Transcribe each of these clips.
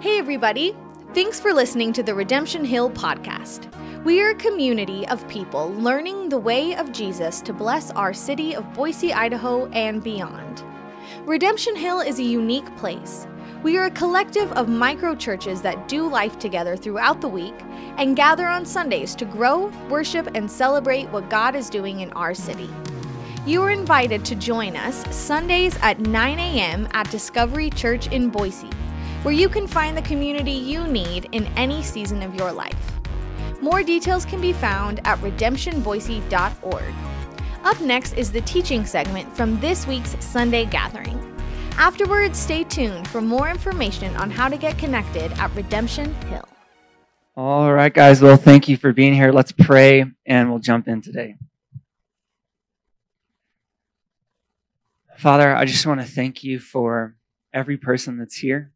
Hey, everybody. Thanks for listening to the Redemption Hill podcast. We are a community of people learning the way of Jesus to bless our city of Boise, Idaho, and beyond. Redemption Hill is a unique place. We are a collective of micro churches that do life together throughout the week and gather on Sundays to grow, worship, and celebrate what God is doing in our city. You are invited to join us Sundays at 9 a.m. at Discovery Church in Boise, where you can find the community you need in any season of your life. More details can be found at redemptionboise.org. Up next is the teaching segment from this week's Sunday gathering. Afterwards, stay tuned for more information on how to get connected at Redemption Hill. All right, guys. Well, thank you for being here. Let's pray and we'll jump in today. Father, I just want to thank you for every person that's here.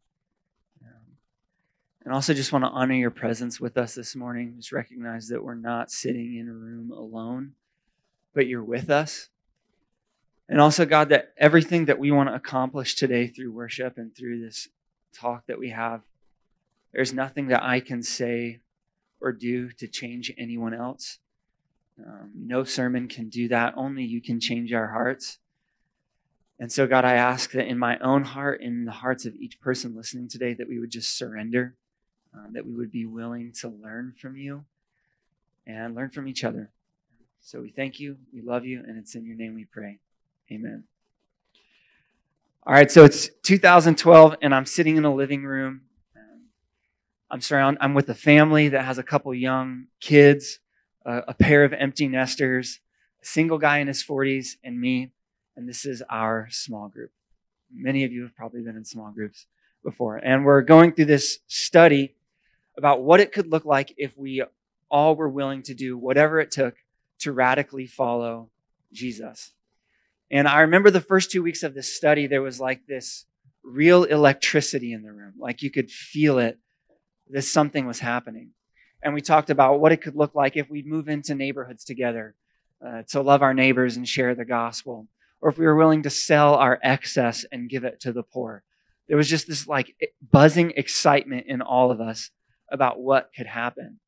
And also just want to honor your presence with us this morning. Just recognize that we're not sitting in a room alone, but you're with us. And also, God, that everything that we want to accomplish today through worship and through this talk that we have, there's nothing that I can say or do to change anyone else. Um, no sermon can do that. Only you can change our hearts. And so, God, I ask that in my own heart, in the hearts of each person listening today, that we would just surrender uh, that we would be willing to learn from you and learn from each other. So we thank you, we love you, and it's in your name we pray. Amen. All right, so it's 2012, and I'm sitting in a living room. I'm surrounded, I'm with a family that has a couple young kids, uh, a pair of empty nesters, a single guy in his 40s, and me. And this is our small group. Many of you have probably been in small groups before. And we're going through this study about what it could look like if we all were willing to do whatever it took to radically follow Jesus. And I remember the first two weeks of this study, there was like this real electricity in the room. Like you could feel it, that something was happening. And we talked about what it could look like if we move into neighborhoods together uh, to love our neighbors and share the gospel, or if we were willing to sell our excess and give it to the poor. There was just this like buzzing excitement in all of us about what could happen.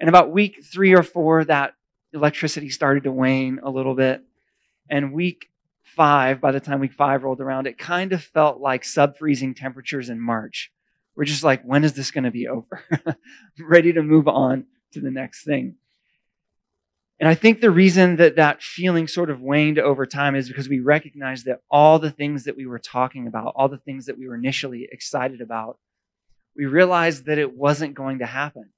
And about week three or four, that electricity started to wane a little bit. And week five, by the time week five rolled around, it kind of felt like sub freezing temperatures in March. We're just like, when is this going to be over? Ready to move on to the next thing. And I think the reason that that feeling sort of waned over time is because we recognized that all the things that we were talking about, all the things that we were initially excited about, we realized that it wasn't going to happen.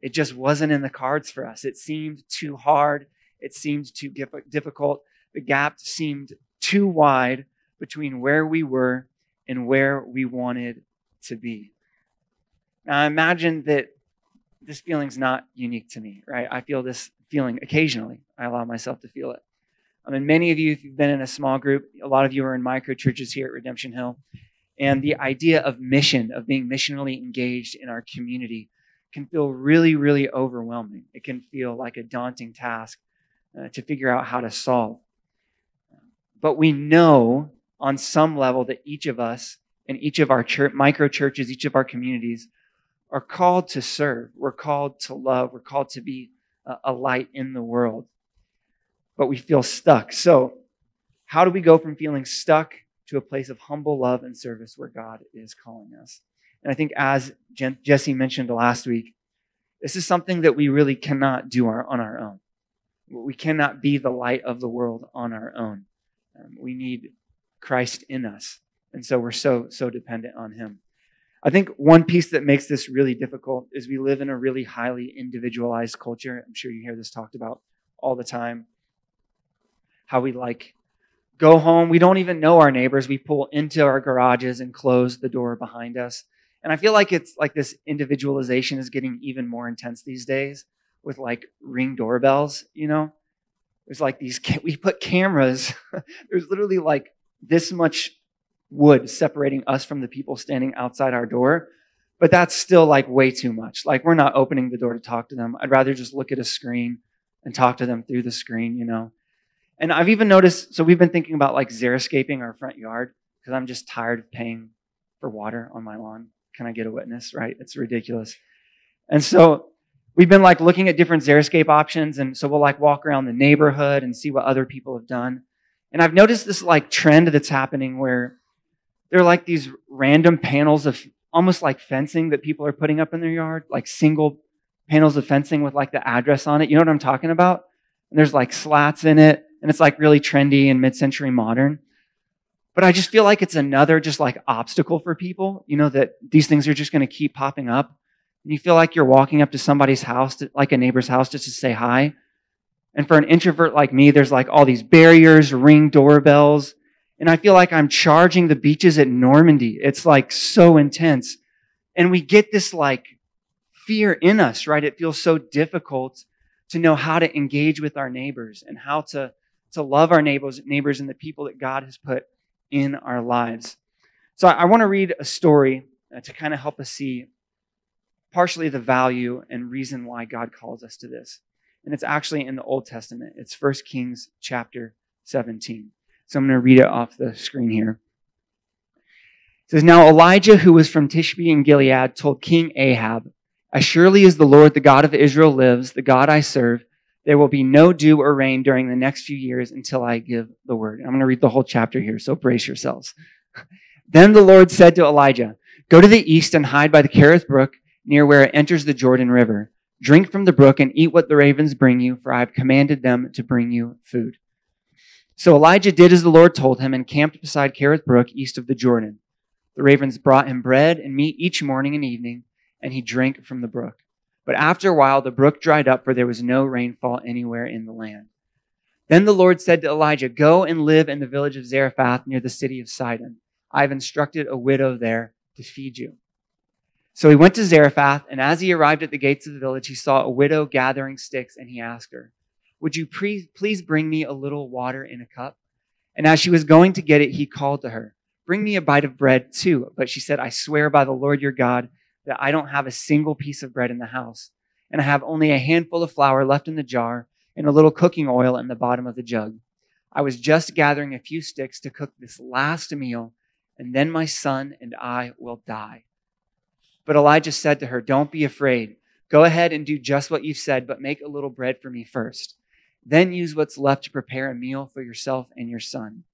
It just wasn't in the cards for us. It seemed too hard. It seemed too difficult. The gap seemed too wide between where we were and where we wanted to be. Now, I imagine that this feeling's not unique to me, right? I feel this feeling occasionally. I allow myself to feel it. I mean, many of you, if you've been in a small group, a lot of you are in micro churches here at Redemption Hill. And the idea of mission, of being missionally engaged in our community, can feel really, really overwhelming. It can feel like a daunting task uh, to figure out how to solve. But we know on some level that each of us and each of our church, micro churches, each of our communities are called to serve. We're called to love. We're called to be a, a light in the world. But we feel stuck. So, how do we go from feeling stuck to a place of humble love and service where God is calling us. And I think, as Jesse mentioned last week, this is something that we really cannot do our, on our own. We cannot be the light of the world on our own. Um, we need Christ in us. And so we're so, so dependent on Him. I think one piece that makes this really difficult is we live in a really highly individualized culture. I'm sure you hear this talked about all the time. How we like go home. We don't even know our neighbors. We pull into our garages and close the door behind us. And I feel like it's like this individualization is getting even more intense these days with like ring doorbells, you know? There's like these, we put cameras, there's literally like this much wood separating us from the people standing outside our door. But that's still like way too much. Like we're not opening the door to talk to them. I'd rather just look at a screen and talk to them through the screen, you know? And I've even noticed, so we've been thinking about like xeriscaping our front yard because I'm just tired of paying for water on my lawn can I get a witness? Right? It's ridiculous. And so we've been like looking at different Xeriscape options. And so we'll like walk around the neighborhood and see what other people have done. And I've noticed this like trend that's happening where there are like these random panels of almost like fencing that people are putting up in their yard, like single panels of fencing with like the address on it. You know what I'm talking about? And there's like slats in it, and it's like really trendy and mid century modern. But I just feel like it's another just like obstacle for people, you know, that these things are just going to keep popping up. And you feel like you're walking up to somebody's house, to, like a neighbor's house, just to say hi. And for an introvert like me, there's like all these barriers, ring doorbells. And I feel like I'm charging the beaches at Normandy. It's like so intense. And we get this like fear in us, right? It feels so difficult to know how to engage with our neighbors and how to, to love our neighbors, neighbors and the people that God has put in our lives. So I, want to read a story uh, to kind of help us see partially the value and reason why God calls us to this. And it's actually in the Old Testament. It's 1 Kings chapter 17. So I'm going to read it off the screen here. It says, Now Elijah, who was from Tishbe in Gilead, told King Ahab, As surely as the Lord, the God of Israel, lives, the God I serve, there will be no dew or rain during the next few years until I give the word. I'm going to read the whole chapter here, so brace yourselves. then the Lord said to Elijah, Go to the east and hide by the Kerith brook near where it enters the Jordan River. Drink from the brook and eat what the ravens bring you, for I have commanded them to bring you food. So Elijah did as the Lord told him and camped beside Kerith brook east of the Jordan. The ravens brought him bread and meat each morning and evening, and he drank from the brook. But after a while, the brook dried up, for there was no rainfall anywhere in the land. Then the Lord said to Elijah, Go and live in the village of Zarephath near the city of Sidon. I have instructed a widow there to feed you. So he went to Zarephath, and as he arrived at the gates of the village, he saw a widow gathering sticks, and he asked her, Would you please bring me a little water in a cup? And as she was going to get it, he called to her, Bring me a bite of bread too. But she said, I swear by the Lord your God that I don't have a single piece of bread in the house, and I have only a handful of flour left in the jar and a little cooking oil in the bottom of the jug. I was just gathering a few sticks to cook this last meal, and then my son and I will die. But Elijah said to her, Don't be afraid. Go ahead and do just what you've said, but make a little bread for me first. Then use what's left to prepare a meal for yourself and your son.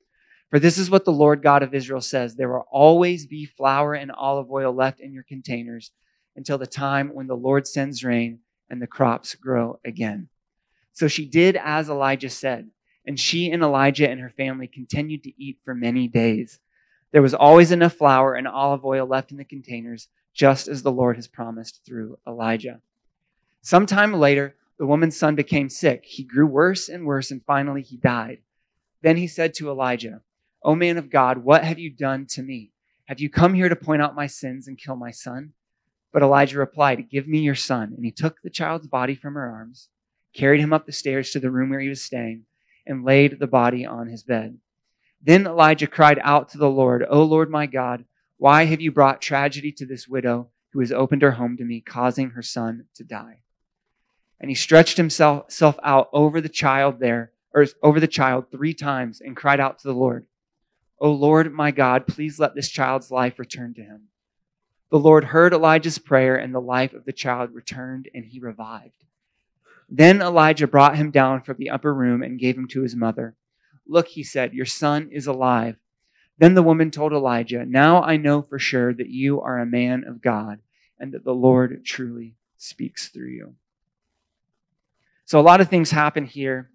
For this is what the Lord God of Israel says There will always be flour and olive oil left in your containers until the time when the Lord sends rain and the crops grow again. So she did as Elijah said, and she and Elijah and her family continued to eat for many days. There was always enough flour and olive oil left in the containers, just as the Lord has promised through Elijah. Sometime later, the woman's son became sick. He grew worse and worse, and finally he died. Then he said to Elijah, O man of God, what have you done to me? Have you come here to point out my sins and kill my son? But Elijah replied, Give me your son. And he took the child's body from her arms, carried him up the stairs to the room where he was staying, and laid the body on his bed. Then Elijah cried out to the Lord, O Lord my God, why have you brought tragedy to this widow who has opened her home to me, causing her son to die? And he stretched himself out over the child there, or over the child three times, and cried out to the Lord. O Lord my God, please let this child's life return to him. The Lord heard Elijah's prayer, and the life of the child returned, and he revived. Then Elijah brought him down from the upper room and gave him to his mother. Look, he said, your son is alive. Then the woman told Elijah, Now I know for sure that you are a man of God, and that the Lord truly speaks through you. So, a lot of things happen here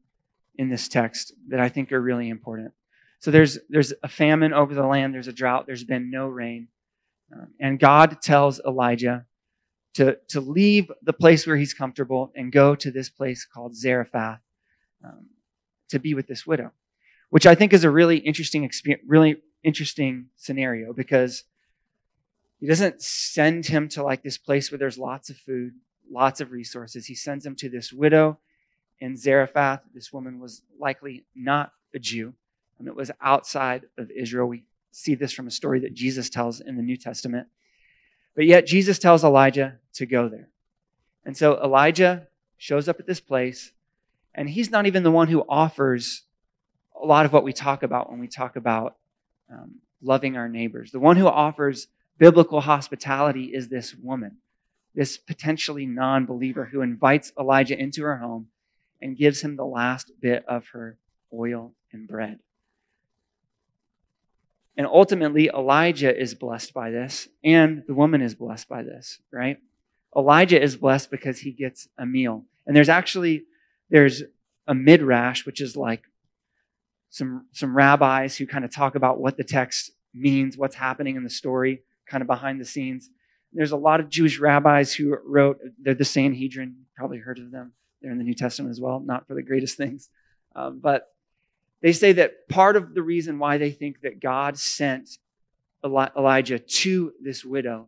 in this text that I think are really important. So there's there's a famine over the land. There's a drought. There's been no rain, um, and God tells Elijah to to leave the place where he's comfortable and go to this place called Zarephath um, to be with this widow, which I think is a really interesting experience, really interesting scenario because he doesn't send him to like this place where there's lots of food, lots of resources. He sends him to this widow in Zarephath. This woman was likely not a Jew and it was outside of Israel. We see this from a story that Jesus tells in the New Testament. But yet, Jesus tells Elijah to go there. And so Elijah shows up at this place, and he's not even the one who offers a lot of what we talk about when we talk about um, loving our neighbors. The one who offers biblical hospitality is this woman, this potentially non believer who invites Elijah into her home and gives him the last bit of her oil and bread. And ultimately, Elijah is blessed by this, and the woman is blessed by this, right? Elijah is blessed because he gets a meal. And there's actually there's a midrash, which is like some some rabbis who kind of talk about what the text means, what's happening in the story, kind of behind the scenes. There's a lot of Jewish rabbis who wrote, they're the Sanhedrin, probably heard of them. They're in the New Testament as well, not for the greatest things. Um, but they say that part of the reason why they think that God sent Elijah to this widow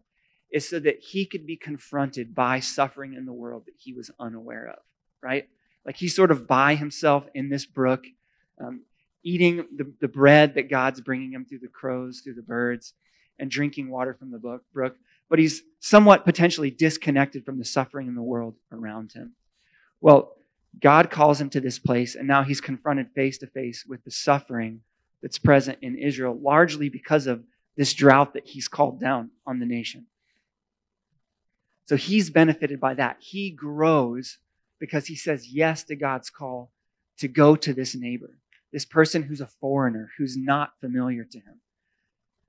is so that he could be confronted by suffering in the world that he was unaware of, right? Like he's sort of by himself in this brook, um, eating the, the bread that God's bringing him through the crows, through the birds, and drinking water from the brook. But he's somewhat potentially disconnected from the suffering in the world around him. Well, God calls him to this place, and now he's confronted face to face with the suffering that's present in Israel, largely because of this drought that he's called down on the nation. So he's benefited by that. He grows because he says yes to God's call to go to this neighbor, this person who's a foreigner, who's not familiar to him.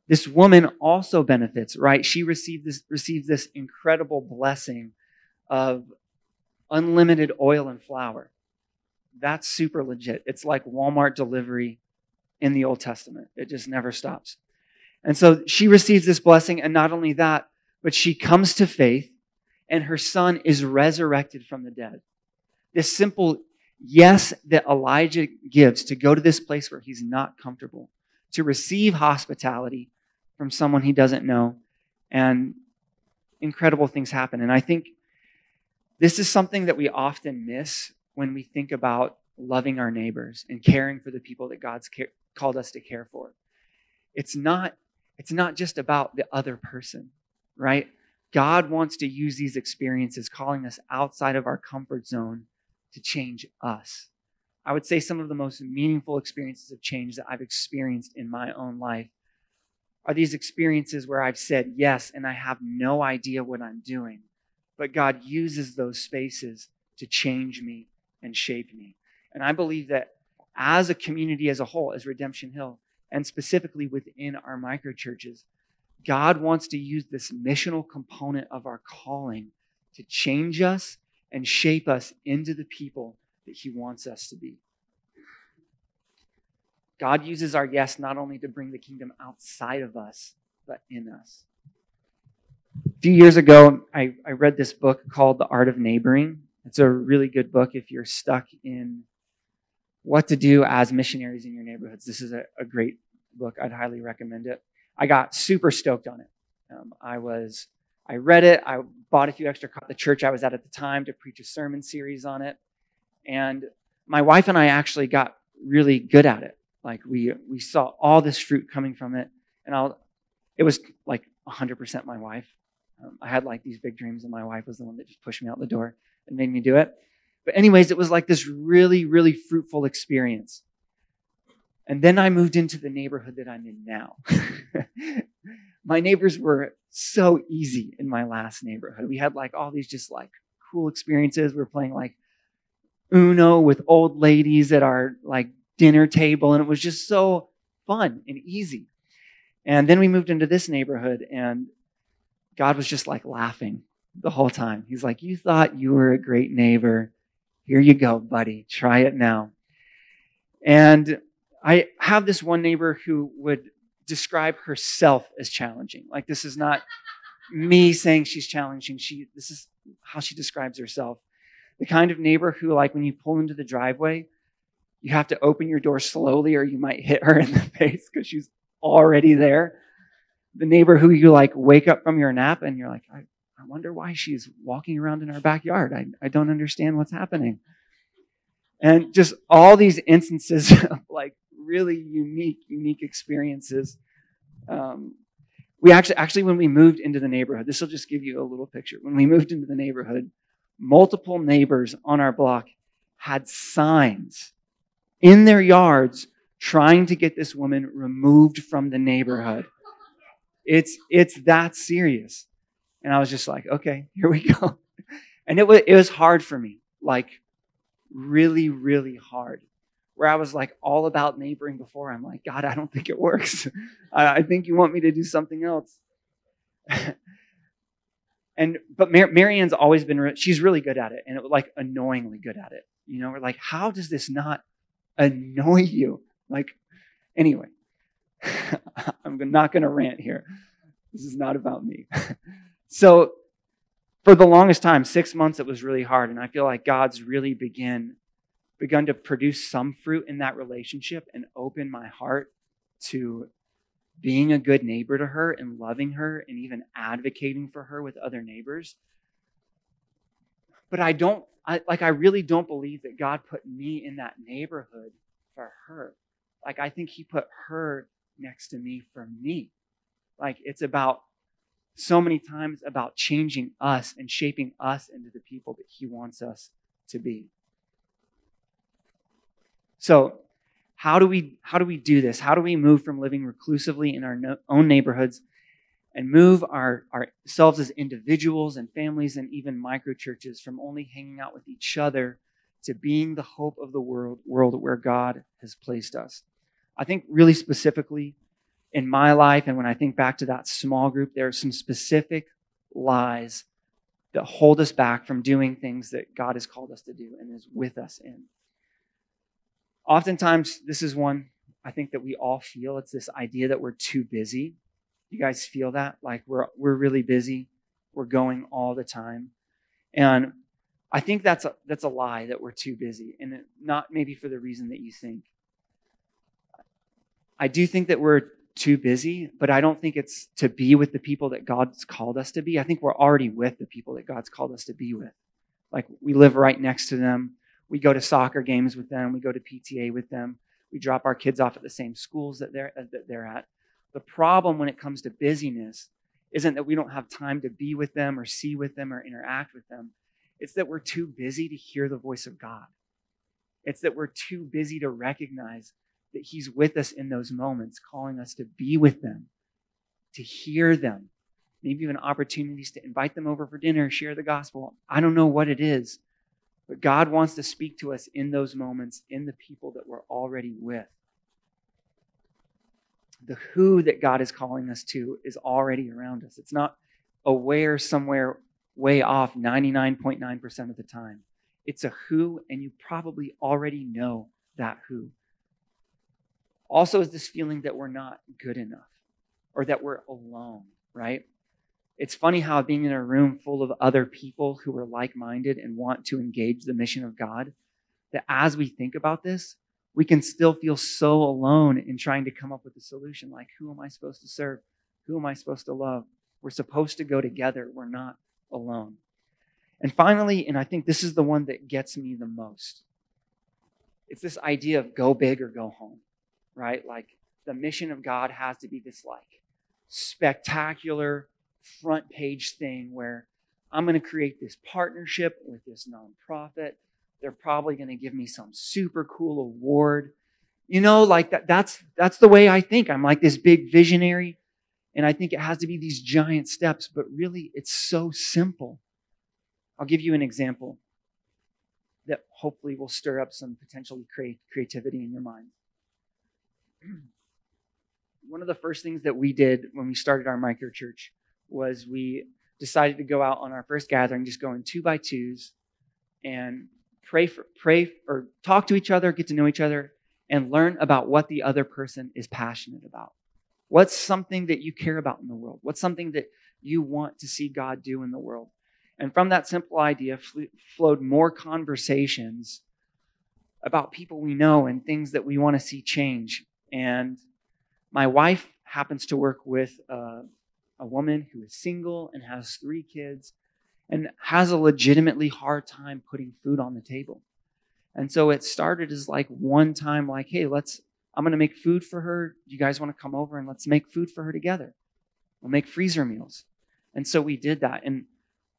This woman also benefits, right? She received this, receives this incredible blessing of unlimited oil and flour. That's super legit. It's like Walmart delivery in the Old Testament. It just never stops. And so she receives this blessing, and not only that, but she comes to faith, and her son is resurrected from the dead. This simple yes that Elijah gives to go to this place where he's not comfortable, to receive hospitality from someone he doesn't know, and incredible things happen. And I think this is something that we often miss when we think about loving our neighbors and caring for the people that God's care, called us to care for. It's not, it's not just about the other person, right? God wants to use these experiences, calling us outside of our comfort zone to change us. I would say some of the most meaningful experiences of change that I've experienced in my own life are these experiences where I've said yes and I have no idea what I'm doing but God uses those spaces to change me and shape me. And I believe that as a community as a whole, as Redemption Hill, and specifically within our microchurches, God wants to use this missional component of our calling to change us and shape us into the people that He wants us to be. God uses our yes not only to bring the kingdom outside of us, but in us few years ago, I, I read this book called The Art of Neighboring. It's a really good book if you're stuck in what to do as missionaries in your neighborhoods. This is a, a great book. I'd highly recommend it. I got super stoked on it. Um, I was, I read it. I bought a few extra the church I was at at the time to preach a sermon series on it, and my wife and I actually got really good at it. Like we we saw all this fruit coming from it, and I'll. It was like 100% my wife. Um, I had like these big dreams, and my wife was the one that just pushed me out the door and made me do it. But, anyways, it was like this really, really fruitful experience. And then I moved into the neighborhood that I'm in now. my neighbors were so easy in my last neighborhood. We had like all these just like cool experiences. We were playing like Uno with old ladies at our like dinner table, and it was just so fun and easy. And then we moved into this neighborhood, and God was just like laughing the whole time. He's like, You thought you were a great neighbor. Here you go, buddy. Try it now. And I have this one neighbor who would describe herself as challenging. Like, this is not me saying she's challenging. She, this is how she describes herself. The kind of neighbor who, like, when you pull into the driveway, you have to open your door slowly or you might hit her in the face because she's already there the neighbor who you like wake up from your nap and you're like, I, I wonder why she's walking around in our backyard. I, I don't understand what's happening. And just all these instances of like really unique, unique experiences. Um, we actually, actually, when we moved into the neighborhood, this will just give you a little picture. When we moved into the neighborhood, multiple neighbors on our block had signs in their yards trying to get this woman removed from the neighborhood It's it's that serious. And I was just like, okay, here we go. And it was it was hard for me, like really, really hard. Where I was like all about neighboring before. I'm like, God, I don't think it works. I, think you want me to do something else. and but Mar- Marianne's always been re- she's really good at it, and it was like annoyingly good at it. You know, we're like, how does this not annoy you? Like, anyway, I'm not going to rant here. This is not about me. so, for the longest time, six months, it was really hard. And I feel like God's really begin, begun to produce some fruit in that relationship and open my heart to being a good neighbor to her and loving her and even advocating for her with other neighbors. But I don't, I, like, I really don't believe that God put me in that neighborhood for her. Like, I think He put her next to me for me. Like it's about so many times about changing us and shaping us into the people that He wants us to be. So, how do we how do we do this? How do we move from living reclusively in our no, own neighborhoods and move our ourselves as individuals and families and even micro churches from only hanging out with each other to being the hope of the world world where God has placed us? I think really specifically in my life, and when I think back to that small group, there are some specific lies that hold us back from doing things that God has called us to do and is with us in. Oftentimes, this is one I think that we all feel. It's this idea that we're too busy. You guys feel that? Like we're we're really busy. We're going all the time. And I think that's a that's a lie that we're too busy, and not maybe for the reason that you think. I do think that we're too busy, but I don't think it's to be with the people that God's called us to be. I think we're already with the people that God's called us to be with. Like we live right next to them. We go to soccer games with them. We go to PTA with them. We drop our kids off at the same schools that they're, uh, that they're at. The problem when it comes to busyness isn't that we don't have time to be with them or see with them or interact with them. It's that we're too busy to hear the voice of God. It's that we're too busy to recognize that He's with us in those moments, calling us to be with them, to hear them, maybe even opportunities to invite them over for dinner, share the gospel. I don't know what it is, but God wants to speak to us in those moments, in the people that we're already with. The who that God is calling us to is already around us. It's not aware somewhere way off 99.9% of the time. It's a who, and you probably already know that who. Also, is this feeling that we're not good enough or that we're alone, right? It's funny how being in a room full of other people who are like minded and want to engage the mission of God, that as we think about this, we can still feel so alone in trying to come up with a solution. Like, who am I supposed to serve? Who am I supposed to love? We're supposed to go together. We're not alone. And finally, and I think this is the one that gets me the most, it's this idea of go big or go home right? Like the mission of God has to be this like spectacular front page thing where I'm going to create this partnership with this nonprofit. They're probably going to give me some super cool award. You know, like that that's that's the way I think. I'm like this big visionary and I think it has to be these giant steps, but really it's so simple. I'll give you an example that hopefully will stir up some potentially create creativity in your mind one of the first things that we did when we started our micro church was we decided to go out on our first gathering, just go in two by twos and pray for pray or talk to each other, get to know each other, and learn about what the other person is passionate about. What's something that you care about in the world? What's something that you want to see God do in the world? And from that simple idea flowed more conversations about people we know and things that we want to see change and my wife happens to work with a, a woman who is single and has three kids and has a legitimately hard time putting food on the table. And so it started as like one time, like, hey, let's, I'm going to make food for her. You guys want to come over and let's make food for her together? We'll make freezer meals. And so we did that. And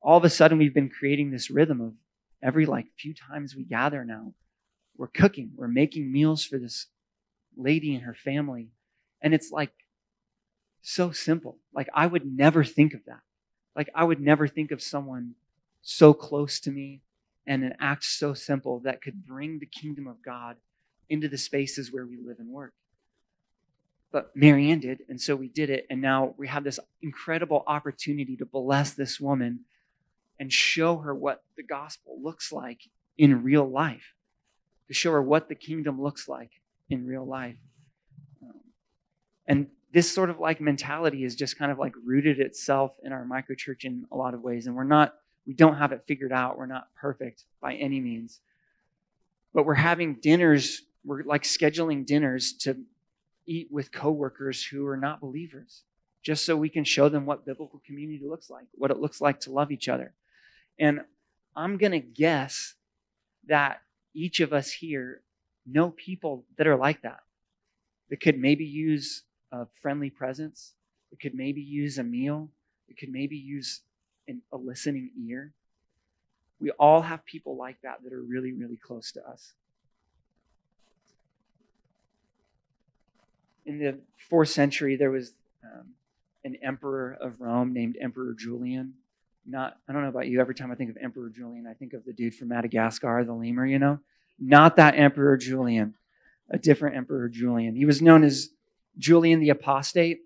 all of a sudden, we've been creating this rhythm of every like few times we gather now, we're cooking, we're making meals for this lady and her family. And it's like so simple. Like, I would never think of that. Like, I would never think of someone so close to me and an act so simple that could bring the kingdom of God into the spaces where we live and work. But Marianne did, and so we did it. And now we have this incredible opportunity to bless this woman and show her what the gospel looks like in real life, to show her what the kingdom looks like in real life. Um, and this sort of like mentality is just kind of like rooted itself in our microchurch in a lot of ways. And we're not, we don't have it figured out. We're not perfect by any means. But we're having dinners, we're like scheduling dinners to eat with coworkers who are not believers, just so we can show them what biblical community looks like, what it looks like to love each other. And I'm going to guess that each of us here know people that are like that, that could maybe use a friendly presence, that could maybe use a meal, that could maybe use an, a listening ear. We all have people like that that are really, really close to us. In the fourth century, there was um, an emperor of Rome named Emperor Julian not I don't know about you. Every time I think of Emperor Julian, I think of the dude from Madagascar, the lemur. You know, not that Emperor Julian, a different Emperor Julian. He was known as Julian the Apostate,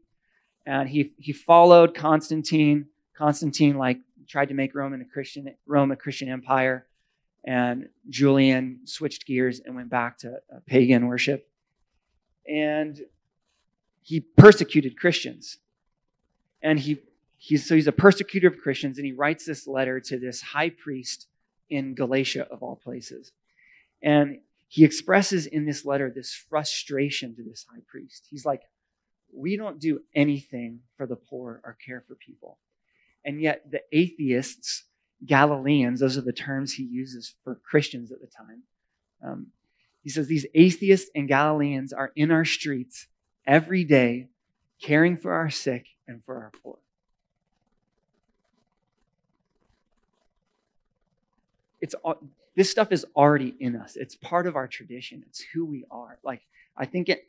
and he he followed Constantine. Constantine like tried to make Rome a Christian Rome a Christian empire, and Julian switched gears and went back to uh, pagan worship, and he persecuted Christians, and he he's so he's a persecutor of Christians, and he writes this letter to this high priest in Galatia of all places. And he expresses in this letter this frustration to this high priest. He's like, We don't do anything for the poor or care for people. And yet the atheists, Galileans, those are the terms he uses for Christians at the time. Um, he says these atheists and Galileans are in our streets every day, caring for our sick and for our poor. it's this stuff is already in us. It's part of our tradition. It's who we are. Like I think it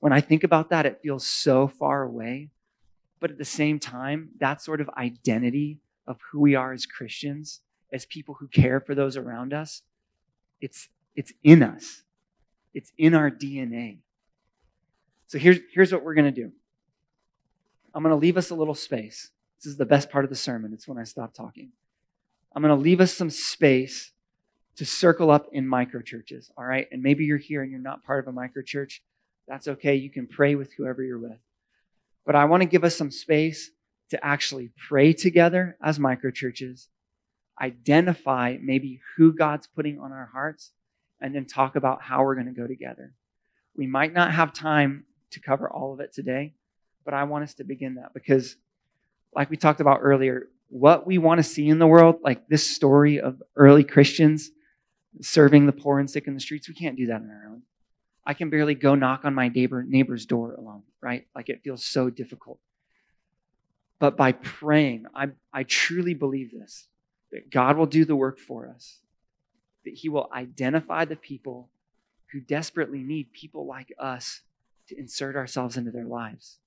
when I think about that, it feels so far away. But at the same time, that sort of identity of who we are as Christians, as people who care for those around us, it's it's in us. It's in our DNA. So here's here's what we're going to do. I'm going to leave us a little space. This is the best part of the sermon. It's when I stop talking. I'm going to leave us some space to circle up in microchurches, all right? And maybe you're here and you're not part of a microchurch. That's okay. You can pray with whoever you're with. But I want to give us some space to actually pray together as microchurches, identify maybe who God's putting on our hearts, and then talk about how we're going to go together. We might not have time to cover all of it today, but I want us to begin that because, like we talked about earlier, what we want to see in the world, like this story of early Christians serving the poor and sick in the streets, we can't do that on our own. I can barely go knock on my neighbor, neighbor's door alone, right? Like it feels so difficult. But by praying, I, I truly believe this that God will do the work for us, that He will identify the people who desperately need people like us to insert ourselves into their lives.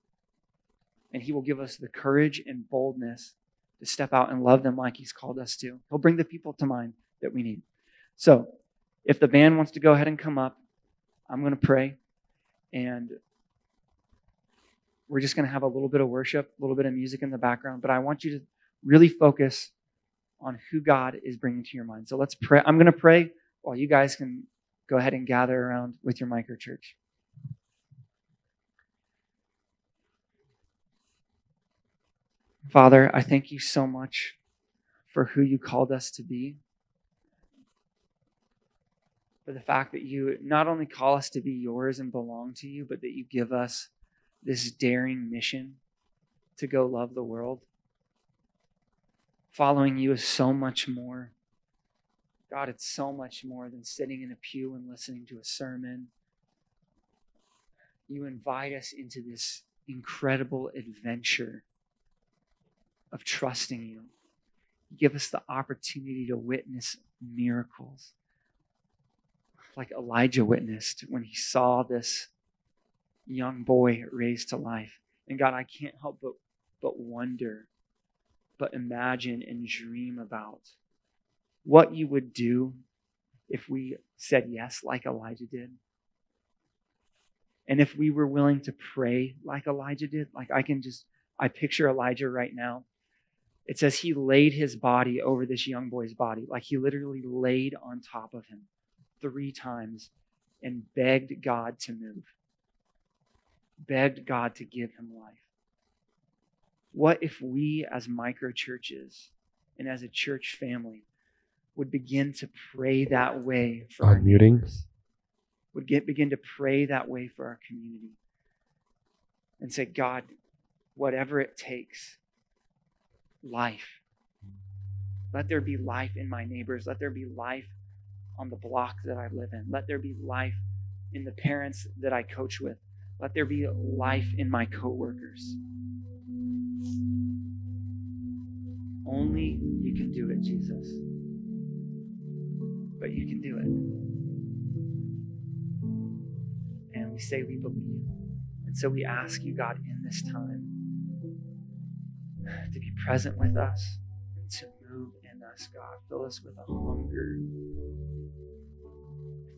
And He will give us the courage and boldness to step out and love them like He's called us to. He'll bring the people to mind that we need. So, if the band wants to go ahead and come up, I'm going to pray. And we're just going to have a little bit of worship, a little bit of music in the background. But I want you to really focus on who God is bringing to your mind. So let's pray. I'm going to pray while you guys can go ahead and gather around with your micro church. Father, I thank you so much for who you called us to be. For the fact that you not only call us to be yours and belong to you, but that you give us this daring mission to go love the world. Following you is so much more. God, it's so much more than sitting in a pew and listening to a sermon. You invite us into this incredible adventure of trusting you. You give us the opportunity to witness miracles, like Elijah witnessed when he saw this young boy raised to life. And God, I can't help but, but wonder, but imagine and dream about what you would do if we said yes like Elijah did. And if we were willing to pray like Elijah did, like I can just, I picture Elijah right now. It says he laid his body over this young boy's body, like he literally laid on top of him three times and begged God to move, begged God to give him life. What if we, as micro churches and as a church family, would begin to pray that way for our neighbors? Would get, begin to pray that way for our community and say, God, whatever it takes, life. Let there be life in my neighbors. Let there be life on the block that I live in. Let there be life in the parents that I coach with. Let there be life in my coworkers. Only you can do it, Jesus. But you can do it. And we say we believe. And so we ask you, God, in this time to be present with us and to move in us, God. Fill us with a hunger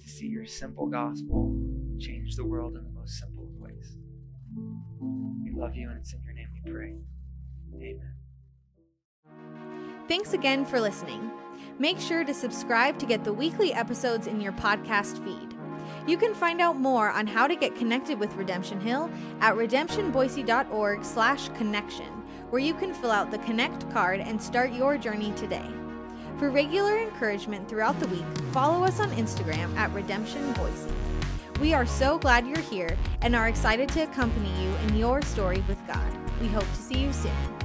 to see your simple gospel change the world in the most simple of ways. We love you, and it's in your name we pray. Amen. Thanks again for listening. Make sure to subscribe to get the weekly episodes in your podcast feed. You can find out more on how to get connected with Redemption Hill at redemptionboise.org slash connection, where you can fill out the Connect card and start your journey today. For regular encouragement throughout the week, follow us on Instagram at Redemption Boise. We are so glad you're here and are excited to accompany you in your story with God. We hope to see you soon.